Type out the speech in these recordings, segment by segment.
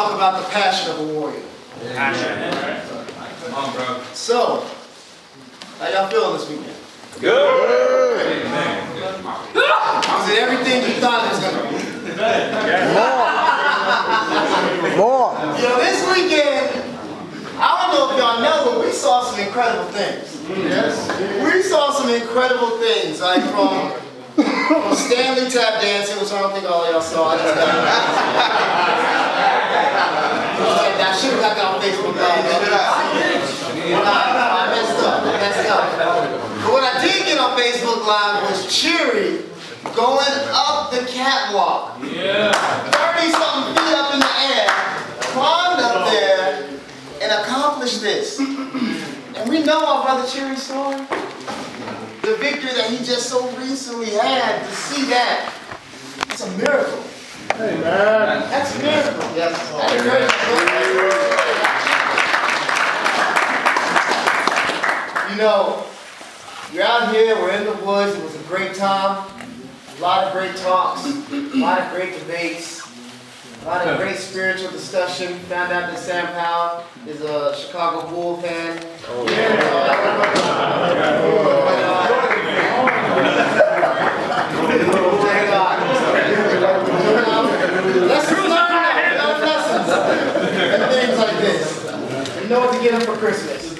talk about the passion of a warrior. Passion. Come on, bro. So, how y'all feeling this weekend? Good. Was it everything you thought it was going to be? More. You know, this weekend, I don't know if y'all know, but we saw some incredible things. Yes. We saw some incredible things, like from, from Stanley tap dancing, which I don't think all y'all saw. I just got I should have got on Facebook Live. man. I, I messed up. I messed up. But what I did get on Facebook Live was Cheery going up the catwalk. 30 something feet up in the air, climbed up there, and accomplished this. And we know our brother Cherry's story. The victory that he just so recently had, to see that, it's a miracle. Amen. That's a miracle. Yes. That's great. You know, you're out here, we're in the woods, it was a great time. A lot of great talks, a lot of great debates, a lot of great spiritual discussion. Found out that Sam Powell is a Chicago Bull fan. Oh, Thank God. Lessons learned, learn lessons, and things like this. You know what to get them for Christmas.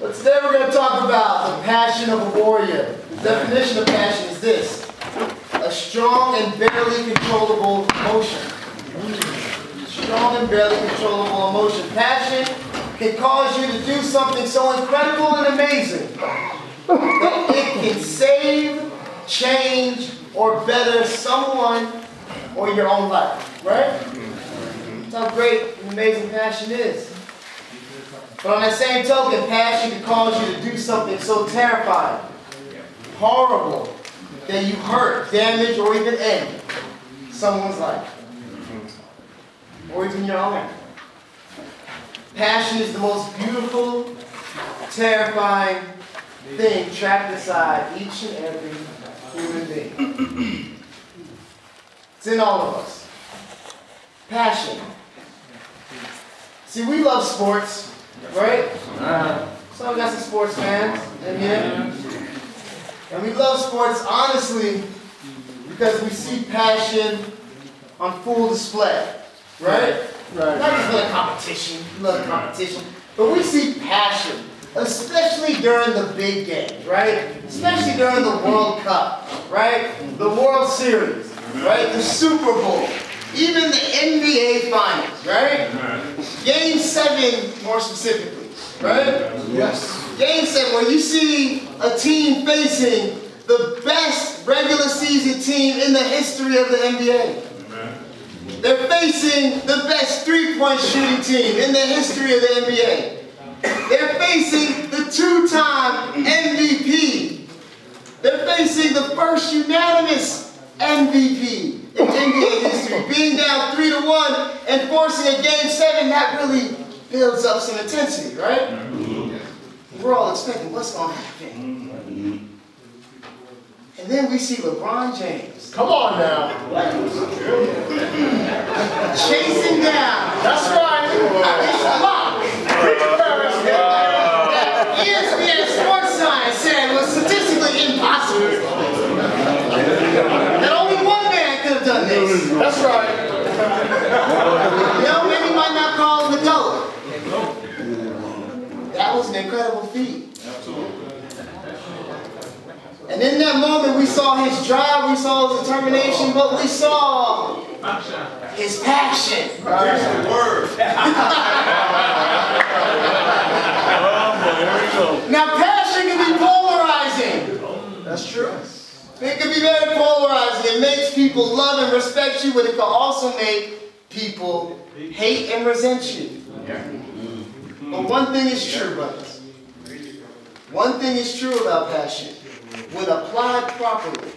But today we're going to talk about the passion of a warrior. The definition of passion is this a strong and barely controllable emotion. Strong and barely controllable emotion. Passion can cause you to do something so incredible and amazing that it can save, change, or better someone or your own life. Right? That's how great and amazing passion is. But on that same token, passion can cause you to do something so terrifying, horrible, that you hurt, damage, or even end someone's life. Mm-hmm. Or even your own. Passion is the most beautiful, terrifying thing trapped inside each and every human being. It's in all of us. Passion. See, we love sports, right? So we got some sports fans in here. And we love sports, honestly, because we see passion on full display, right? Right. Not just for the competition, we love competition, but we see passion, especially during the big games, right? Especially during the World Cup, right? The World Series, right? The Super Bowl, even the NBA Finals, right? Game seven, more specifically, right? Yes. Game seven, where you see a team facing the best regular season team in the history of the NBA. They're facing the best three-point shooting team in the history of the NBA. They're facing the two-time MVP. They're facing the first unanimous MVP in NBA history, being down three to one and forcing a game seven that really builds up some intensity, right? Mm-hmm. We're all expecting what's going to happen. Mm-hmm. And then we see LeBron James Come on now. chasing down That's right. this block that ESPN Sports Science said was statistically impossible. That only one man could have done this. That's right. You know, maybe might not call him the GOAT. That was an incredible feat. And in that moment, we saw his drive, we saw his determination, but we saw his passion. Now, passion can be polarizing. That's true. It can be very polarizing. It makes people love and respect you, but it can also make people hate and resent you. But one thing is true, brothers. One thing is true about passion. When applied properly,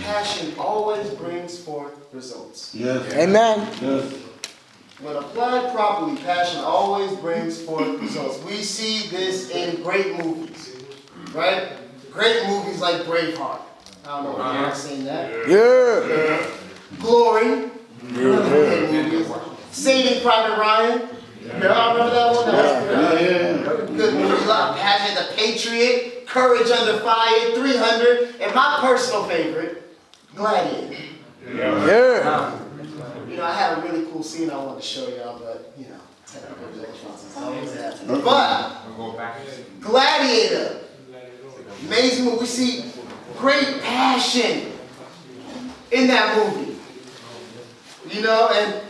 passion always brings forth results. Yes. Amen. Yes. When applied properly, passion always brings forth results. We see this in great movies, right? Great movies like Braveheart. I don't know uh-huh. if you've seen that. Yeah. Glory. Another great movie. Saving Private Ryan. Y'all remember that one? That was good. Good movie. Love Passion, The Patriot, Courage Under Fire, 300, and my personal favorite, Gladiator. Yeah. You know, I had a really cool scene I wanted to show y'all, but you know, technical difficulties. But Gladiator, amazing movie. We see great passion in that movie. You know, and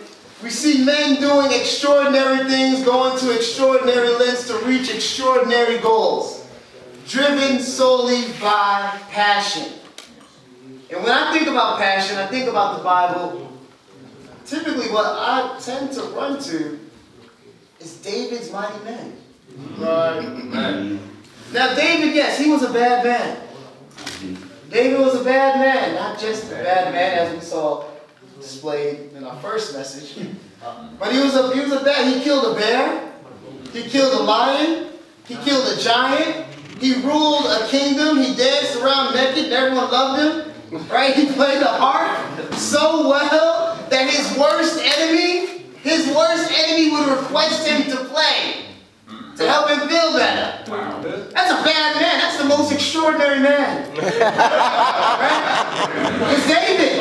we see men doing extraordinary things, going to extraordinary lengths to reach extraordinary goals, driven solely by passion. And when I think about passion, I think about the Bible. Typically, what I tend to run to is David's mighty men. Right. Now, David, yes, he was a bad man. David was a bad man, not just a bad man as we saw displayed in our first message. Um, but he was a he was a bad. He killed a bear. He killed a lion. He killed a giant. He ruled a kingdom. He danced around naked and everyone loved him. Right? He played the harp so well that his worst enemy, his worst enemy would request him to play to help him feel better. Extraordinary man. right? It's David.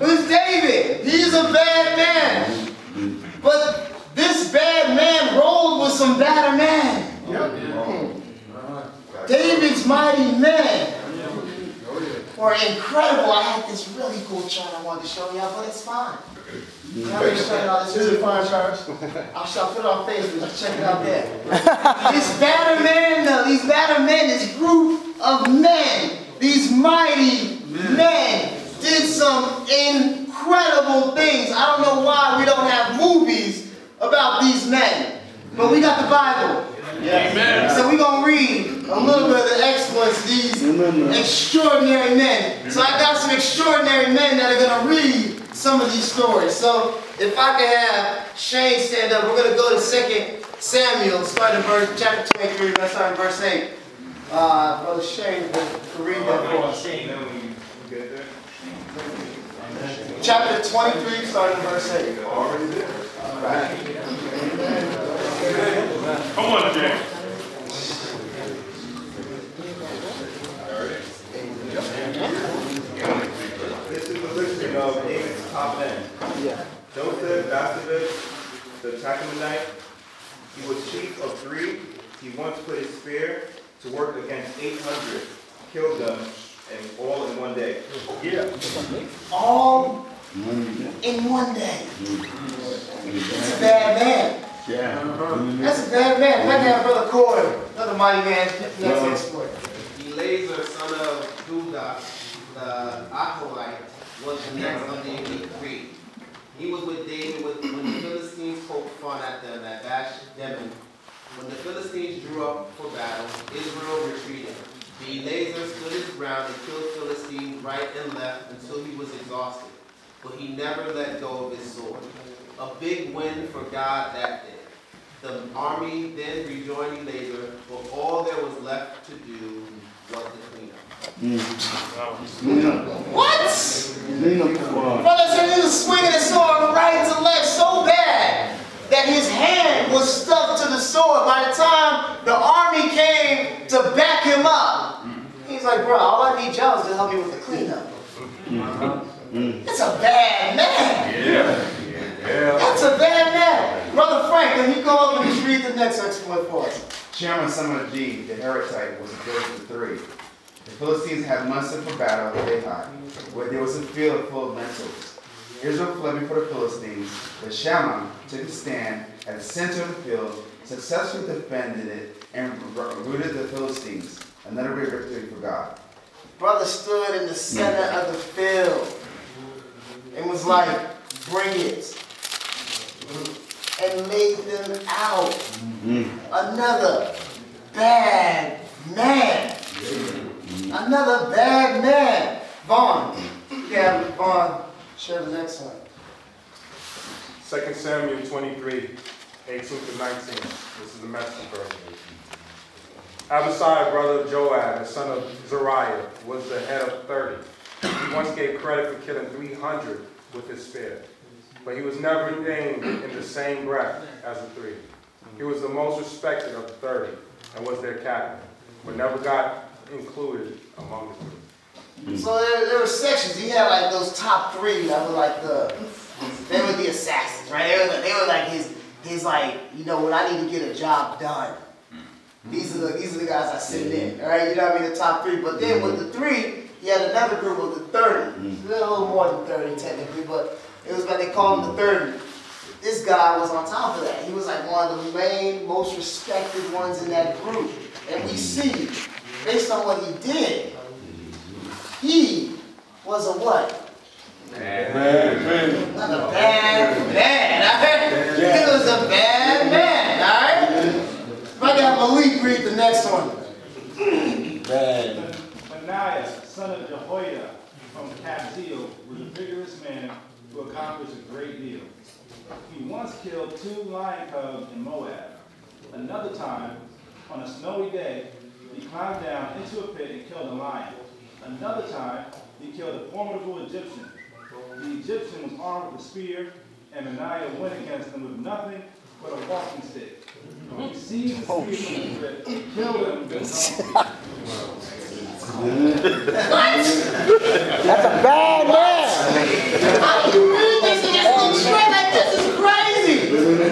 It was David. He's a bad man. But this bad man rolled with some badder men. David's mighty men were incredible. I had this really cool chart I wanted to show y'all, but it's fine. I'm not gonna show y'all this really fine chart. I'll put it on Facebook. Just check it out there. this badder man, though, these badder men, this group of men, these mighty men, did some incredible things. I don't know why we don't have movies about these men, but we got the Bible. Yes. So we're going to read a little bit of the exploits of these extraordinary men. So I got some extraordinary men that are going to read some of these stories. So if I could have Shane stand up, we're going to go to 2 Samuel, starting in verse, chapter 23, let's start in verse 8. Uh, Brother Shane will read that for us. Chapter 23, starting in verse 8. Already there. All right. Come on, Jay. This is the listing of David's top men. Yeah. Joseph Bastovich, the Tahkemonite. He was chief of three. He once put his spear to work against 800, killed them, and all in one day. Yeah. All in one day. That's a bad man. Yeah. That's a bad man. Let me have Brother Corey, another mighty man, That's next exploit. Eleazar, son of Judah, the Ahohite, was the next of the elite three. He was with David with, when the Philistines poked fun at them at Pas Dammim. When the Philistines drew up for battle, Israel retreated. The Eleazar stood his ground and killed Philistines right and left until he was exhausted. But he never let go of his sword. A big win for God that day. The army then rejoined Eleazar, but all there was left to do was to clean up. What? Brother said he was swinging his sword right to left so bad that his hand was stuck to the sword. By the time the army came to back him up, he's like, bro, all I need y'all is to help me with the cleanup. It's a bad man. Yeah. Yeah. That's a bad man. Brother Frank, can you go up and just read the next exploit for us? Chairman of G, the Hararite, was a three. The Philistines had mustered for battle at Ahai, where there was a field full of lentils. Israel fled before the Philistines, but Shammah took a stand at the center of the field, successfully defended it, and ro- routed the Philistines. Another great victory for God. Brother stood in the center of the field and was like, bring it. And made them out. Mm-hmm. Another bad man. Another bad man. Vaughn. Yeah, Vaughn, share the next one. Second Samuel twenty-three, eighteen to nineteen. This is the message version. Abishai, brother of Joab, the son of Zeruiah, was the head of thirty. He once gave credit for killing three hundred with his spear, but he was never named in the same breath as the three. He was the most respected of the thirty and was their captain, but never got included among the three. So there, there were sections. He had like those top three that were like the, they were the assassins, right? They were, they were like his, his like, you know, when I need to get a job done. Mm-hmm. These are the, these are the guys I send in, all right? You know what I mean? The top three. But then with the three, he had another group of the 30. Mm-hmm. A little more than 30 technically, but it was like they called him the 30. This guy was on top of that. He was like one of the main, most respected ones in that group. And we mm-hmm. see, based on what he did, he was a what? Man, man. Not a bad man, alright? He was a bad man, alright? If I got Malik read the next one. Man. Benaiah, son of Jehoiada, from Kabzeel, was a vigorous man who accomplished a great deal. He once killed two lion cubs in Moab. Another time, on a snowy day, he climbed down into a pit and killed a lion. Another time, he killed a formidable Egyptian. The Egyptian was armed with a spear, and Benaiah went against him with nothing but a walking stick. He seized the spear from the grip, killed him with his own. That's a bad man. How do you read this and just look straight like this is crazy?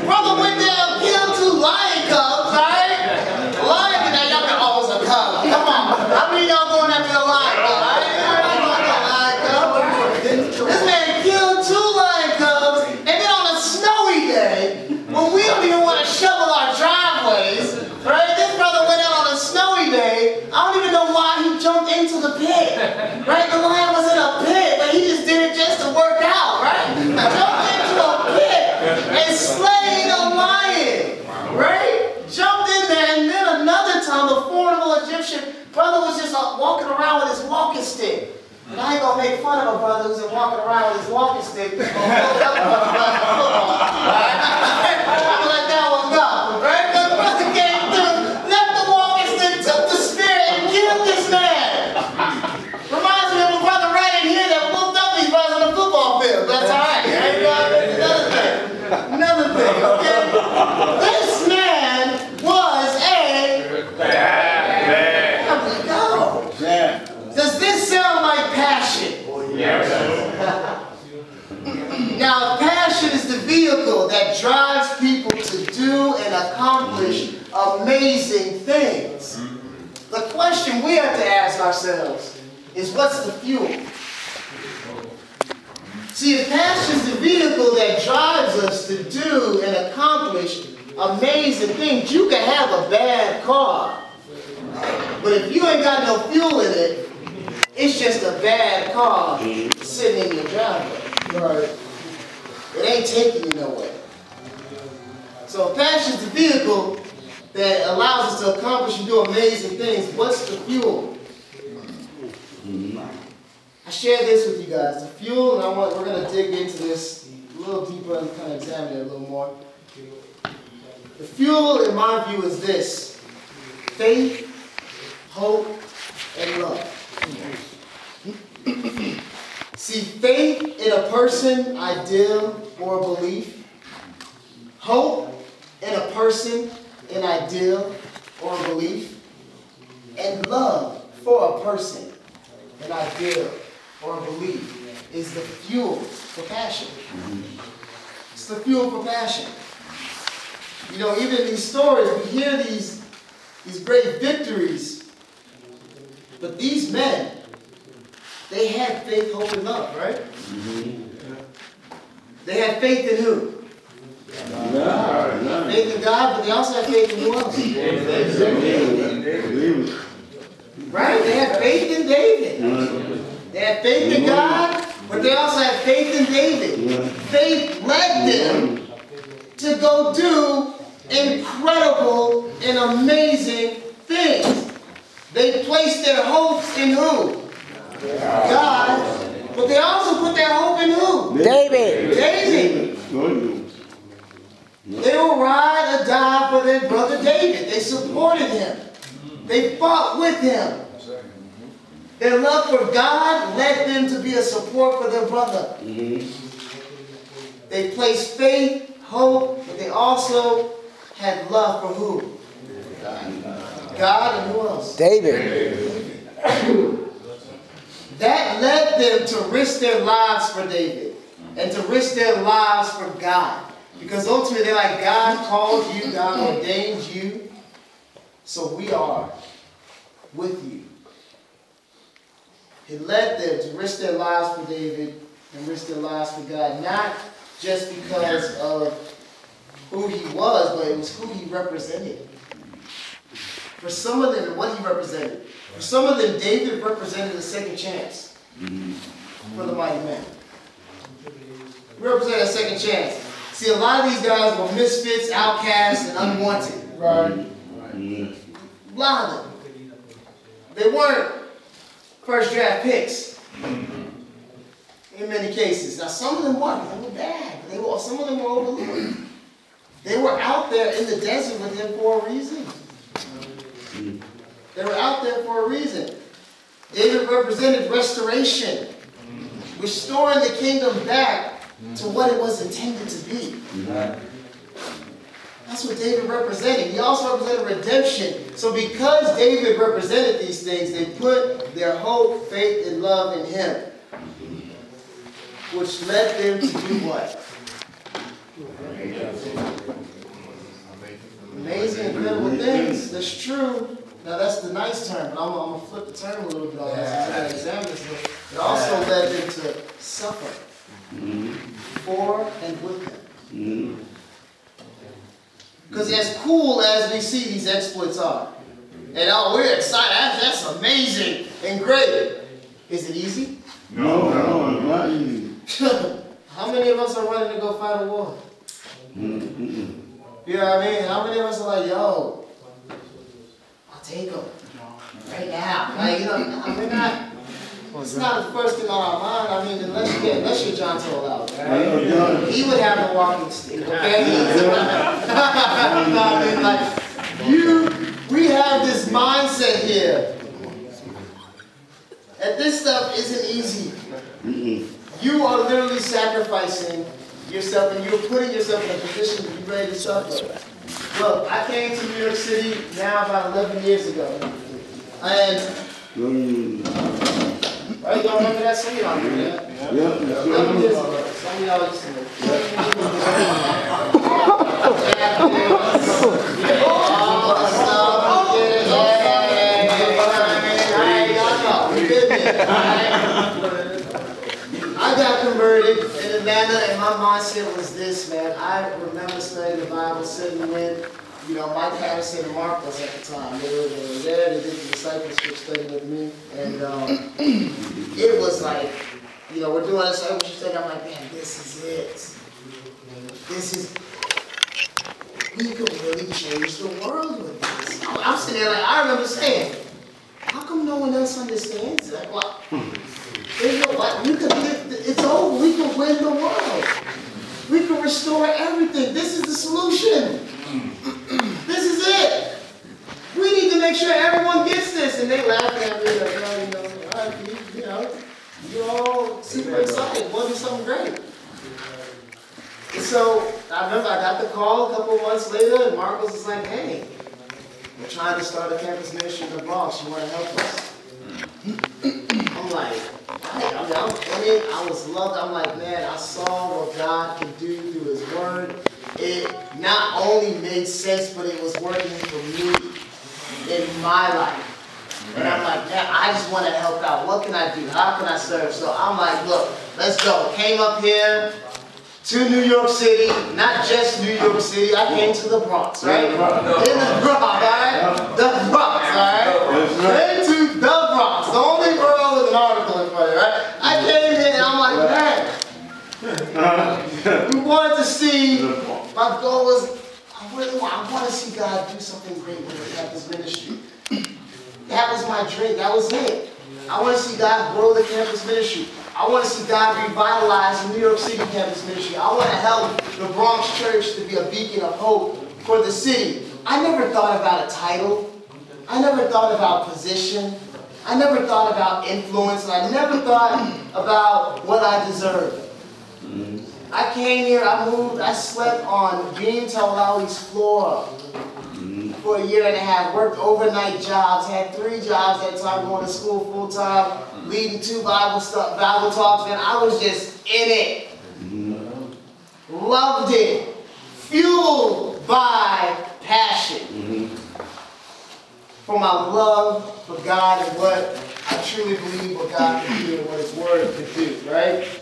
Brother went there and killed two lion cubs, right? Lion, now y'all can always a cub. Come on. How many of y'all going after the lion cub? I ain't going after the lion cub. This man killed two lion cubs, and then on a snowy day, when we don't even want to shovel our driveways, right? This brother went out on a snowy day. I don't even know why he jumped into the pit, right? The lion was in a pit, but he just did it just to work out, right? Jumped into a pit and slayed a lion, right? Jumped in there, and then another time, the formidable Egyptian brother was just uh, walking around with his walking stick. And I ain't gonna make fun of a brother who's walking around with his walking stick. Right? I'ma let that one go. Right? The brother came through, left the walking stick, took the spear, and killed this man. Reminds me of a brother right in here that whooped up these brothers on the football field. That's all right. right? You know what I mean? Another thing. Another thing, okay? This man was a There we go. Yeah. Does this sound like passion? Now, passion is the vehicle that drives people to do and accomplish amazing things. The question we have to ask ourselves is what's the fuel? See, if passion is the vehicle that drives us to do and accomplish amazing things, you can have a bad car. But if you ain't got no fuel in it, it's just a bad car sitting in your driveway. Right. It ain't taking you nowhere. So passion is the vehicle that allows us to accomplish and do amazing things. What's the fuel? I share this with you guys. The fuel, and I want we're gonna dig into this a little deeper and kind of examine it a little more. The fuel, in my view, is this: faith, hope, and love. See, faith in a person, ideal, or belief. Hope in a person, an ideal, or belief. And love for a person, an ideal, or belief is the fuel for passion. It's the fuel for passion. You know, even in these stories, we hear these, these great victories. But these men, they had faith, hope, and love, right? Mm-hmm. They had faith in who? Faith in God, but they also had faith in who else? Right? They had faith in David. They had faith in God, but they also had faith in David. Faith led them to go do incredible and amazing things. They placed their hopes in who? God. But they also put their hope in who? David. David. They will ride or die for their brother David. They supported him. They fought with him. Their love for God led them to be a support for their brother. Mm-hmm. They placed faith, hope, but they also had love for who? God and who else? David. That led them to risk their lives for David and to risk their lives for God. Because ultimately they're like, God called you, God ordained you, so we are with you. It led them to risk their lives for David and risk their lives for God, not just because of who he was, but it was who he represented. For some of them, what he represented. For some of them, David represented a second chance for the mighty man. He represented a second chance. See, a lot of these guys were misfits, outcasts, and unwanted. Right. A lot of them. They weren't first draft picks in many cases. Now, some of them weren't. They were bad. They were, some of them were overlooked. They were out there in the desert with him for a reason. They were out there for a reason. David represented restoration, restoring the kingdom back to what it was intended to be. That's what David represented. He also represented redemption. So because David represented these things, they put their hope, faith, and love in him. Which led them to do what? Amazing, incredible things. That's true. Now that's the nice term, but I'm, I'm gonna flip the term a little bit on this as I examine this. It also led them to suffer mm-hmm. for and with him. Mm-hmm. Because as cool as we see these exploits are, and oh, we're excited, that's, that's amazing and great. Is it easy? No, no, not easy. How many of us are running to go fight a war? Mm-hmm. You know what I mean? How many of us are like, yo, I'll take them right now. Like, you know, nah, we're not. It's not the first thing on our mind. I mean, unless you get, unless you're John Toll out, right? Oh, he would have a walking stick, okay? no, I mean, like, you, we have this mindset here. And this stuff isn't easy. You are literally sacrificing yourself and you're putting yourself in a position to be ready to suffer. Look, I came to New York City now about 11 years ago. And, right, you don't remember that? Of y'all remember that. Yeah, 11 years ago. Some of y'all used to. Stuff, yeah, yeah, yeah, y'all know. You get me, alright? I got converted And my mindset was this, man. I remember studying the Bible, sitting with, you know, Mike Patterson and Marcos at the time. They were, there, they did the discipleship study with me, and um, it was like, you know, we're doing discipleship study. I'm like, man, this is it. This is, we could really change the world with this. I'm, I'm sitting there like, I remember saying, how come no one else understands that? Well, there's no, like, we could live, it's over. We can win the world. We can restore everything. This is the solution. this is it. We need to make sure everyone gets this. And they laugh at me like, oh, you know, you, know, you're all super excited. Wasn't something great. So I remember I got the call a couple months later, and Marcos was like, hey, we're trying to start a campus ministry in the Bronx. You want to help us? I'm like, I, I mean, I'm 20, I was loved. I'm like, man, I saw what God can do through His Word. It not only made sense, but it was working for me in my life. And I'm like, man, I just want to help out. What can I do? How can I serve? So I'm like, look, let's go. Came up here to New York City, not just New York City. I came to the Bronx, right? In the Bronx, all right? The Bronx, all right? Came to the Bronx, the only borough with an article in front of it, right? I came here and I'm we wanted to see, my goal was, I really want, I want to see God do something great with the campus ministry. That was my dream, that was it. I want to see God grow the campus ministry. I want to see God revitalize the New York City campus ministry. I want to help the Bronx church to be a beacon of hope for the city. I never thought about a title. I never thought about position. I never thought about influence. And I never thought about what I deserve. I came here, I moved, I slept on Dean Tawalawi's floor for a year and a half, worked overnight jobs, had three jobs at the time, going to school full time, leading two Bible stuff, Bible talks, and I was just in it. Loved it. Fueled by passion. For my love for God and what I truly believe what God can do and what His Word can do, right?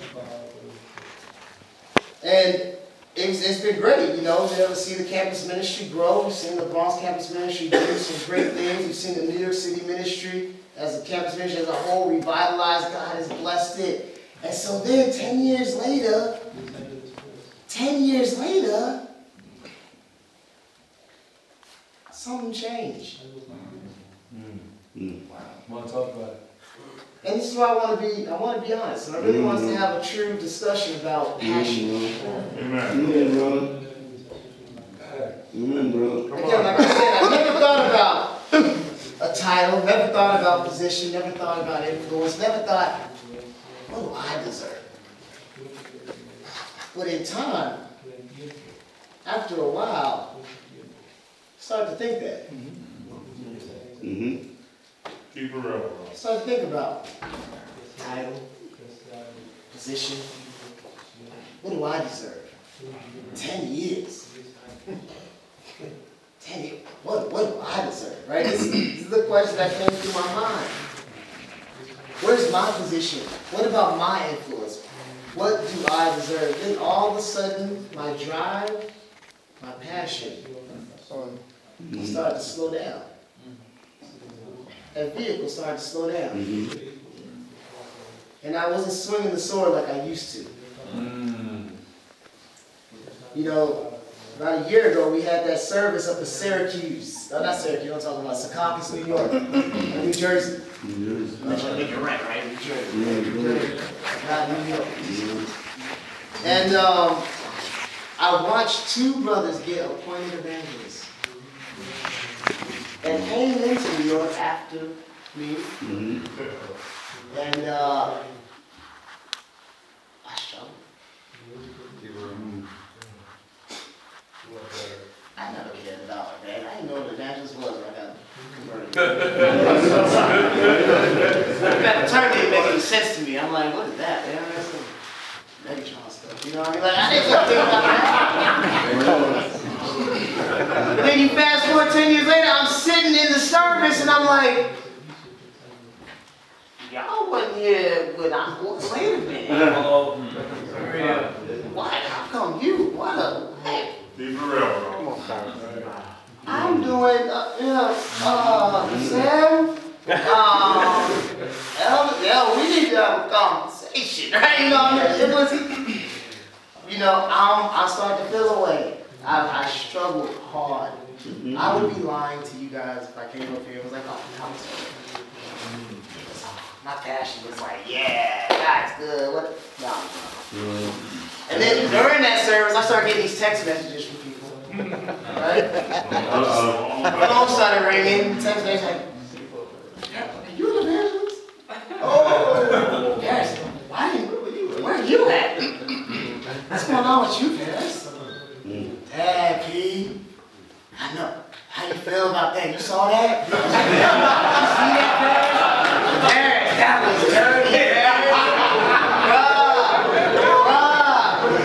And it's, it's been great, you know, to be able to see the campus ministry grow. We've seen the Bronx campus ministry do some great things. We've seen the New York City ministry as a campus ministry as a whole revitalized. God has blessed it. And so then 10 years later, 10 years later, something changed. Wow. Want to talk about it? And this is why I want to be, I want to be honest. And I really want us to have a true discussion about passion. Amen. Amen, brother. Amen, brother. Again, like I said, I never thought about a title, never thought about position, never thought about influence, never thought, what do I deserve? But in time, after a while, start to think that. Mm-hmm. Keep it real. Start to think about title, position. What do I deserve? Ten years. Ten years. What, what do I deserve? Right? This, this is the question that came through my mind. Where's my position? What about my influence? What do I deserve? Then all of a sudden, my drive, my passion, started to slow down. That vehicle started to slow down. And I wasn't swinging the sword like I used to. You know, about a year ago, we had that service up in Syracuse. No, not Syracuse, I'm talking about Secaucus, New York, or New Jersey. I'm trying to make it right, right? New Jersey. New Jersey. Not New York. And um, I watched two brothers get appointed evangelists. And came into New York after me. And uh, I struggled. I never cared about it, man. I didn't know what an evangelist was when I got converted. that term didn't make any sense to me. I'm like, what is that? Man, that's some Megatron stuff. You know what I mean? Like, I didn't know anything about that. But then you fast forward 10 years later, I'm sitting in the service and I'm like, y'all wasn't here when I, wait a minute. Why, how come you, what a, hey, Keep it real. I'm doing, uh, you know, uh, Sam, um, Elvis, yeah, we need to have a conversation, right? You know, it was, you know, I'm, I started to feel away. I, I struggled hard. Mm-hmm. I would be lying to you guys if I came up here and was like, oh, I'm sorry. My passion was like, yeah, that's good. What? No. Mm-hmm. And then during that service, I started getting these text messages from people. Right? My phone started ringing. Text message like, are you an evangelist? Oh, Paris, why where you, where are you at? What's going on with you, Paris? Dad, P. I know. How you feel about that? You saw that? that, Paris? Paris, that was dirty, Paris. Bruh, bruh.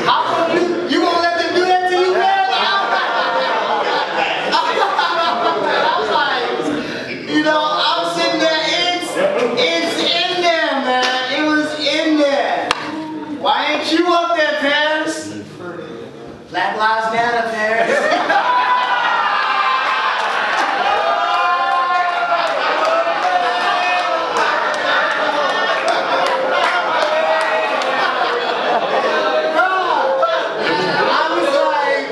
How come you, you gonna let them do that to you, Paris? I was like, you know, I'm sitting there, it's, it's in there, man. It was in there. Why ain't you up there, Paris? Black Lives Matter, Paris. I was like,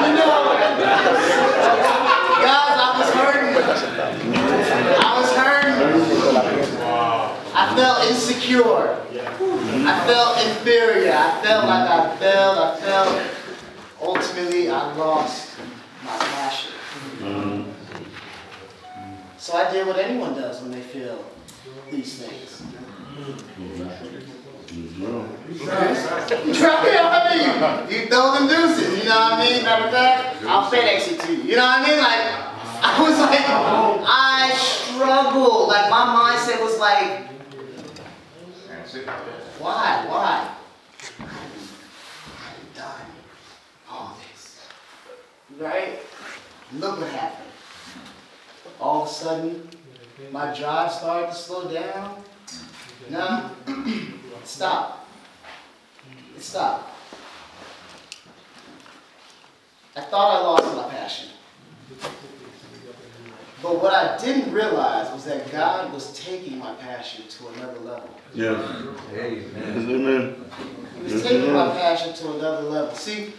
you know, guys, I was hurting. I was hurting. Area. I felt inferior. I felt like I failed. I felt ultimately I lost my passion. So I did what anyone does when they feel these things. You I mean? You throw them deuces, you know what I mean? Matter of fact, I'll FedEx it to you. You know what I mean? Like, I was like, I struggled. Like, my mindset was like, why? Why? I've done all this. Right? Look what happened. All of a sudden, my drive started to slow down. No, stop. Stopped. I thought I lost my passion. But what I didn't realize was that God was taking my passion to another level. Yeah. Amen. He was taking my passion to another level. See,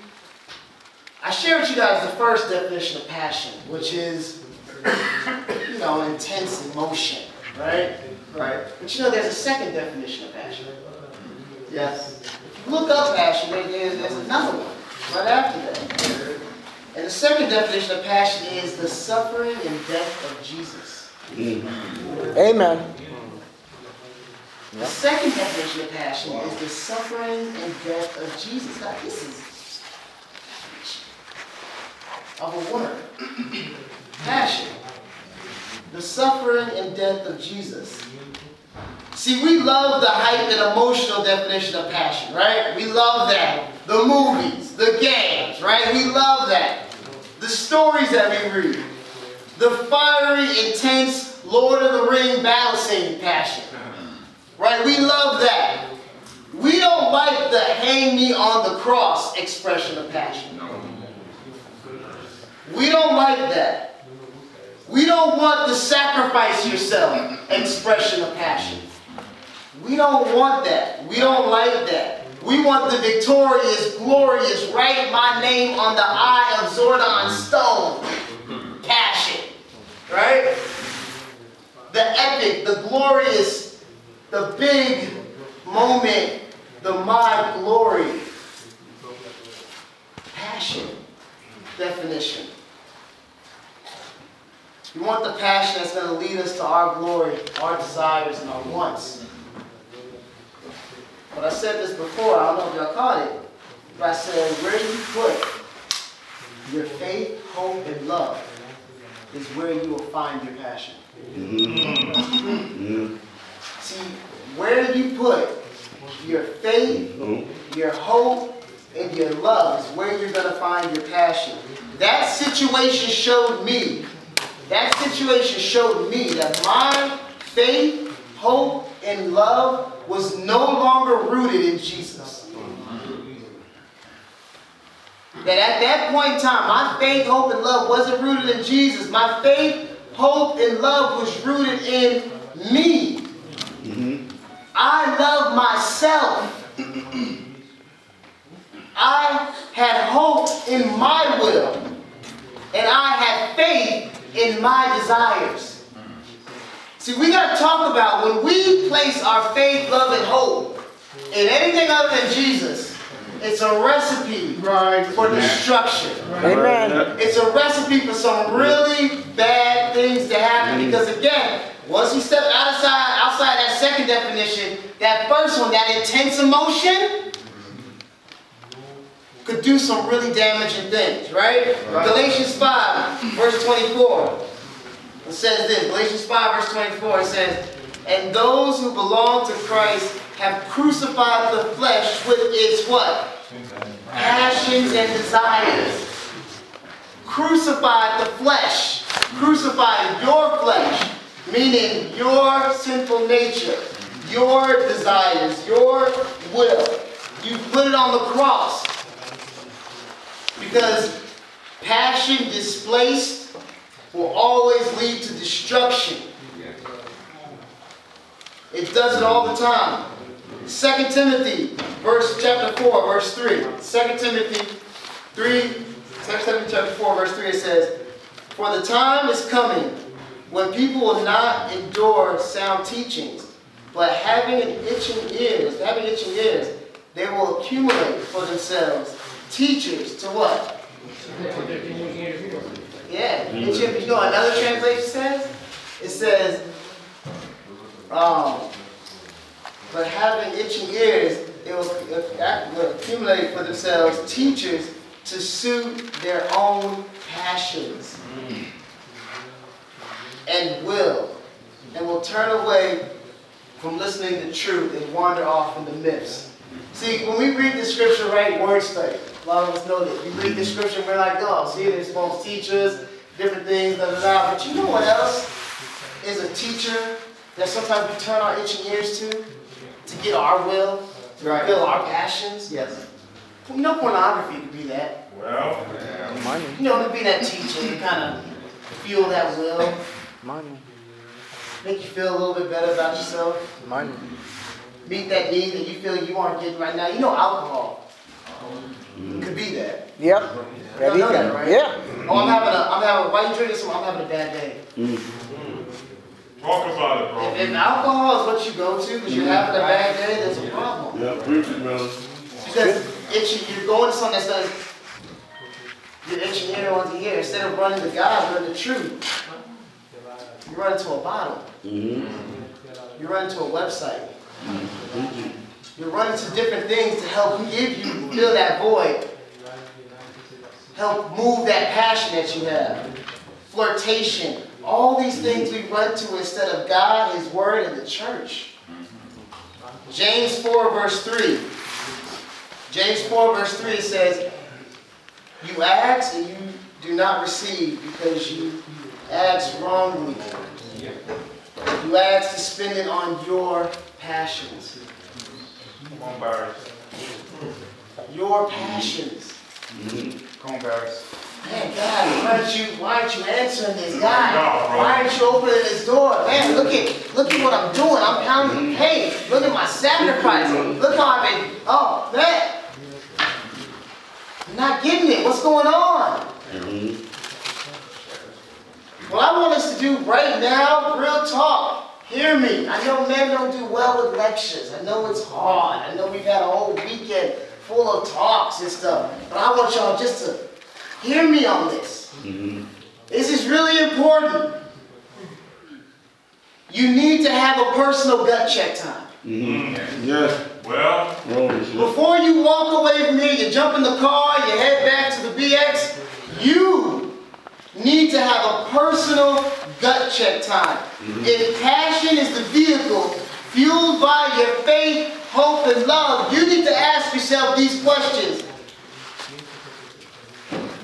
I shared with you guys the first definition of passion, which is, you know, intense emotion, right? Right. But you know, there's a second definition of passion. Yes. Look up passion, there's, there's another one right after that. And the second definition of passion is the suffering and death of Jesus. Mm. Amen. The second definition of passion is the suffering and death of Jesus. Now, this is of a word. Passion. The suffering and death of Jesus. See, we love the hype and emotional definition of passion, right? We love that. The movies, the games, right? We love that. The stories that we read. The fiery, intense Lord of the Ring battle scene passion. Right? We love that. We don't like the hang me on the cross expression of passion. We don't like that. We don't want the sacrifice yourself expression of passion. We don't want that. We don't like that. We want the victorious, glorious, write my name on the eye of Zordon stone passion. Right? The epic, the glorious, the big moment, the my glory. Passion definition. We want the passion that's going to lead us to our glory, our desires, and our wants. But I said this before, I don't know if y'all caught it. But I said, where you put your faith, hope, and love is where you will find your passion. Mm-hmm. See, where you put your faith, mm-hmm. your hope, and your love is where you're going to find your passion. That situation showed me, that situation showed me that my faith, hope, and love was no longer rooted in Jesus. That at that point in time, my faith, hope, and love wasn't rooted in Jesus. My faith, hope, and love was rooted in me. I love myself. I had hope in my will. And I had faith in my desires. See, we got to talk about when we place our faith, love, and hope in anything other than Jesus, it's a recipe for destruction. Amen. It's a recipe for some really bad things to happen because again, once you step outside outside that second definition, that first one, that intense emotion, could do some really damaging things, right? Galatians 5, verse 24. It says this, Galatians 5, verse 24, it says, And those who belong to Christ have crucified the flesh with its what? Passions and desires. Crucified the flesh. Crucified your flesh. Meaning your sinful nature, your desires, your will. You put it on the cross. Because passion displaced will always lead to destruction. It does it all the time. 2 Timothy, verse chapter 4, verse 3. 2 Timothy 3, 2 Timothy chapter 4, verse 3, it says, For the time is coming when people will not endure sound teachings, but having an itching ears, having itching ears, they will accumulate for themselves teachers to what? Yeah, you know another translation says? It says, um, but having itching ears, it will, it will accumulate for themselves teachers to suit their own passions and will, and will turn away from listening to truth and wander off in the myths. See, when we read the scripture, right, word study, a lot of us know this. We read the scripture and we're like, oh, see, there's false teachers, different things, da da da. But you know what else is a teacher that sometimes we turn our itching ears to? To get our will, to Right. fulfill our passions? Yes. You know, pornography could be that. Well, Money, You know, to be that teacher to kind of fuel that will, money, make you feel a little bit better about yourself, money. meet that need that you feel you aren't getting right now. You know, alcohol could be that. Yep. That You he know that, right? Yeah. Oh, I'm having a, I'm having, why you drinking some? I'm having a bad day. talk about it, bro. If, if alcohol is what you go to because you're having a bad day, there's a problem. Yeah, preach it, brother. Because itchy, you're going to something that says, you're itching ear onto ear. Instead of running to God, run to truth. You run into a bottle. Mm-hmm. You run into a website. You're running to different things to help give you fill that void. Help move that passion that you have. Flirtation. All these things we run to instead of God, His Word, and the church. James 4, verse 3. James 4, verse 3 it says, You ask and you do not receive because you ask wrongly. You ask to spend it on your passions. Come on, Barry. Your passions. Come on, Barris. Man, God, why aren't you why aren't you answering this? guy? No, why aren't you opening this door? Man, look at look at what I'm doing. I'm counting hey, look at my sacrifice. Look how I've been oh man. I'm not getting it. What's going on? What I want us to do right now, real talk, hear me. I know men don't do well with lectures. I know it's hard. I know we've had a whole weekend full of talks and stuff. But I want y'all just to hear me on this. Mm-hmm. This is really important. You need to have a personal gut check time. Mm-hmm. Yes, Well, Romans, yeah. Before you walk away from here, you jump in the car, you head back to the BX, you need to have a personal gut check time. Mm-hmm. If passion is the vehicle fueled by your faith, hope, and love, you need to ask yourself these questions.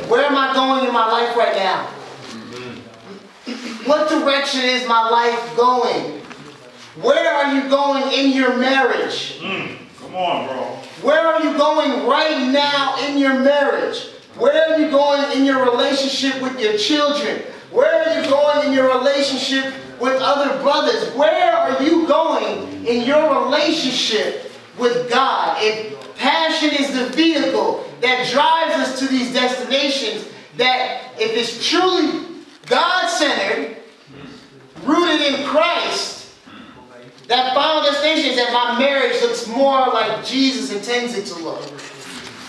Where am I going in my life right now? Mm-hmm. What direction is my life going? Where are you going in your marriage? Mm, come on, bro. Where are you going right now in your marriage? Where are you going in your relationship with your children? Where are you going in your relationship with other brothers? Where are you going in your relationship with God? If passion is the vehicle that drives us to these destinations, that if it's truly God-centered, rooted in Christ, that final destination is that my marriage looks more like Jesus intends it to look.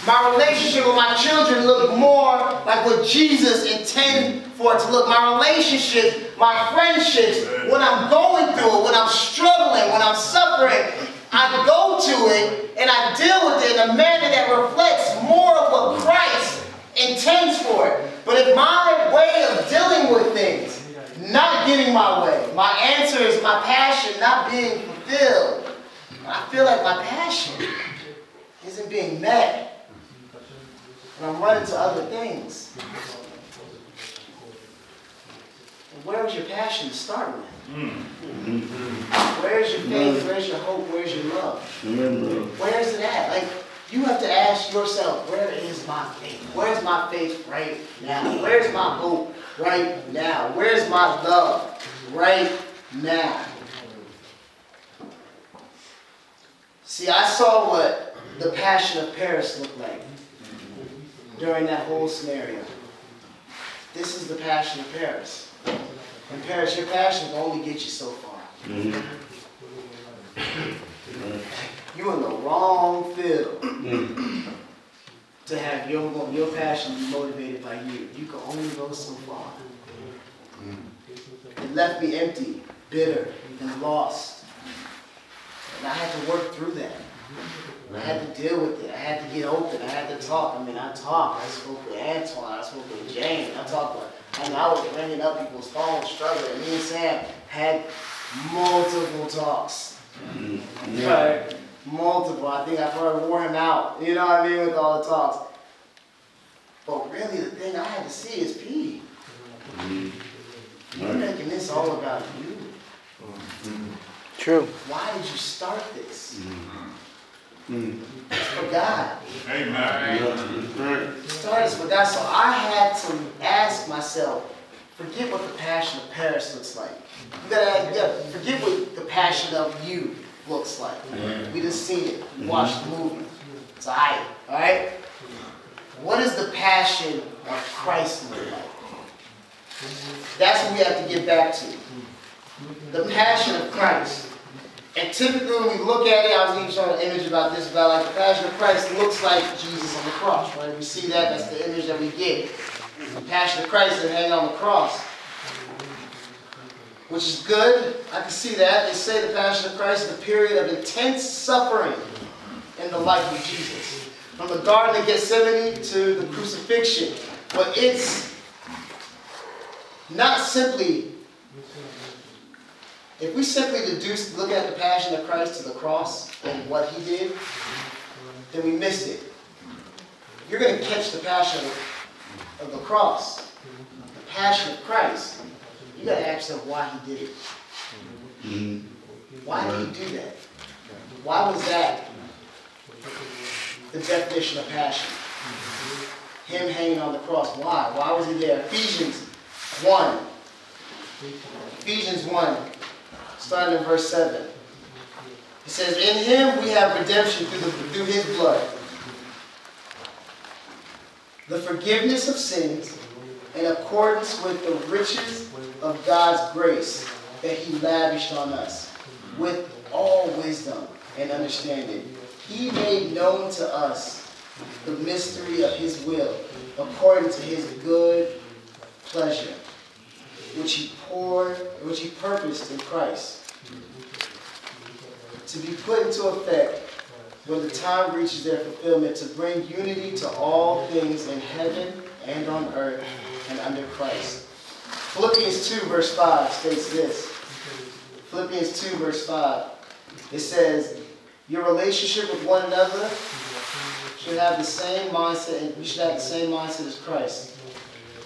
My relationship with my children look more like what Jesus intended for it to look. My relationships, my friendships, when I'm going through it, when I'm struggling, when I'm suffering, I go to it and I deal with it in a manner that reflects more of what Christ intends for it. But if my way of dealing with things not getting my way. My answer is my passion not being fulfilled. I feel like my passion isn't being met. And I'm running to other things. And where was your passion to start with? Hmm. Where's your faith? Where's your hope? Where's your love? Where's it at? Like, you have to ask yourself, where is my faith? Where's my faith right now? Where's my hope right now? Where's my love right now? See, I saw what the passion of Paris looked like during that whole scenario. This is the passion of Paris. And Paris, your passion will only get you so far. Mm-hmm. You're in the wrong field mm-hmm. to have your, your passion be motivated by you. You can only go so far. Mm-hmm. It left me empty, bitter, and lost. And I had to work through that. I had to deal with it. I had to get open. I had to talk. I mean, I talked. I spoke with Antoine. I spoke with Jane. I talked with, I mean, I was ringing up people's phones, struggling. Me and Sam had multiple talks. Mm-hmm. Right? Multiple. I think I probably wore him out. You know what I mean? With all the talks. But really, the thing I had to see is P. Mm-hmm. You're making this all about you. Mm-hmm. True. Why did you start this? It's for God. Amen. Start this for God. So I had to ask myself, forget what the passion of Paris looks like. You gotta, you gotta forget what the passion of you looks like. We just seen it. We watched the movie. It's alright, alright? What does the passion of Christ look like? That's what we have to get back to. The passion of Christ. And typically when we look at it, I was even showing an image about this, about like the passion of Christ looks like Jesus on the cross, right? We see that, that's the image that we get. The passion of Christ is hanging on the cross. Which is good. I can see that. They say the passion of Christ is a period of intense suffering in the life of Jesus. From the Garden of Gethsemane to the crucifixion. But it's not simply if we simply deduce, look at the passion of Christ to the cross and what he did, then we missed it. You're going to catch the passion of, of the cross, the passion of Christ. You got to ask yourself why he did it. Why did he do that? Why was that the definition of passion? Him hanging on the cross. Why? Why was he there? Ephesians 1. Ephesians 1 starting in verse 7. It says, In him we have redemption through, the, through his blood, the forgiveness of sins in accordance with the riches of God's grace that he lavished on us with all wisdom and understanding. He made known to us the mystery of his will according to his good pleasure, which he poured, which he purposed in Christ to be put into effect when the time reaches their fulfillment to bring unity to all things in heaven and on earth and under Christ. Philippians 2 verse 5 states this. Philippians 2 verse 5. It says, your relationship with one another should have the same mindset, and we should have the same mindset as Christ,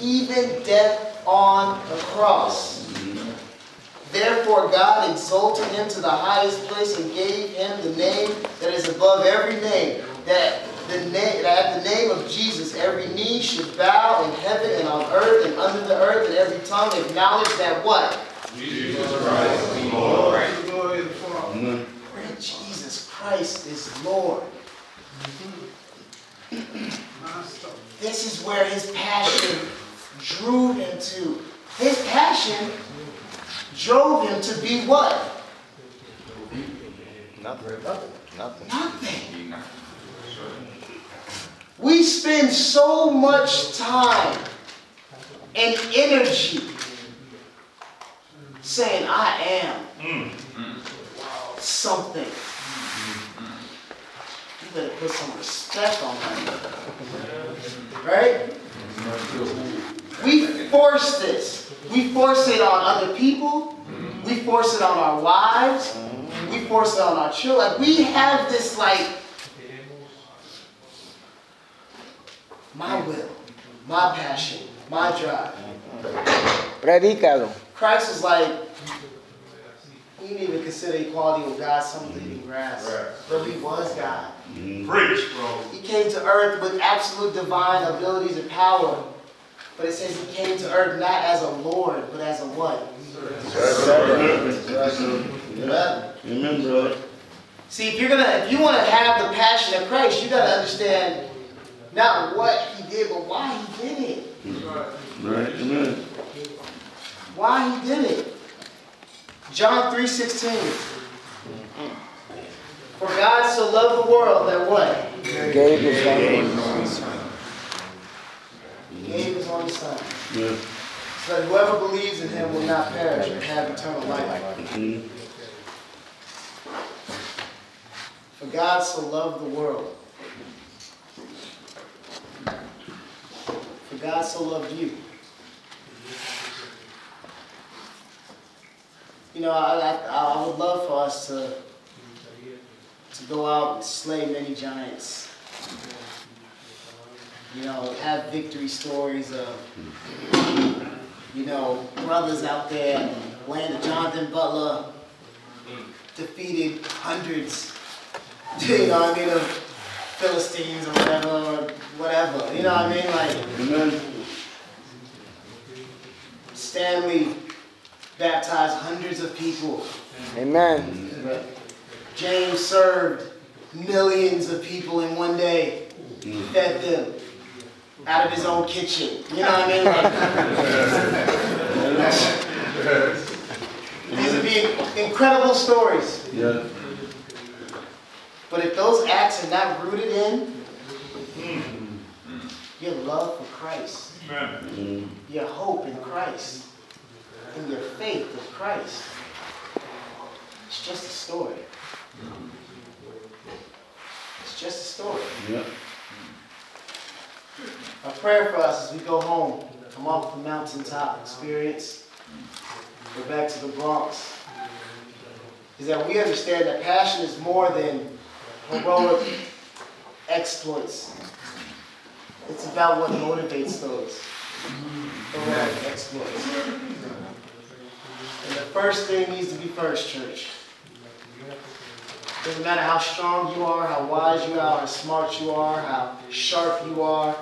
even death on the cross. Therefore God exalted him to the highest place and gave him the name that is above every name, that the name that at the name of Jesus every knee should bow in heaven and on earth and under the earth, and every tongue acknowledge that what? Jesus Christ is Lord. Jesus Christ is Lord. This is where his passion drew him to. His passion drove him to be what? Nothing. Nothing. Nothing. We spend so much time and energy saying, I am something. You better put some respect on that. Right? We force this. We force it on other people. We force it on our wives. We force it on our children. Like we have this like my will, my passion, my drive. Predícalo. Christ was like, he didn't even consider equality with God something to be grasped. But he was God. Preach, bro. He came to earth with absolute divine abilities and power. But it says he came to earth not as a Lord, but as a what? Amen. Amen, brother. See, if you're gonna, if you want to have the passion of Christ, you gotta understand not what he did, but why he did it. Right, amen. Why he did it. John 3:16. For God so loved the world that what? Gave his son. He gave his only son. Yeah. So that whoever believes in him will not perish but have eternal life. Mhm. For God so loved the world. For God so loved you. You know, I, I, I would love for us to, to go out and slay many giants. You know, have victory stories of, you know, brothers out there in the land of Jonathan Butler defeated hundreds you know what I mean, of Philistines or whatever, or whatever. You know what I mean? Like Amen. Stanley baptized hundreds of people. Amen. James served millions of people in one day. Fed them out of his own kitchen. You know what I mean? Like, these would be incredible stories. Yeah. But if those acts are not rooted in your love for Christ, Mm. your hope in Christ, and your faith in Christ, it's just a story. It's just a story. Yeah. A prayer for us as we go home, come off the mountaintop experience, go back to the Bronx, is that we understand that passion is more than heroic exploits. It's about what motivates those heroic exploits. And the first thing needs to be first, church. Doesn't matter how strong you are, how wise you are, how smart you are, how sharp you are.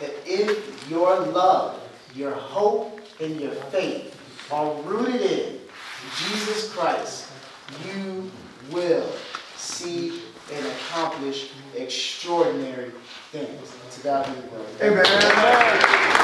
That if your love, your hope, and your faith are rooted in Jesus Christ, you will see and accomplish extraordinary things. To God be the glory. Amen.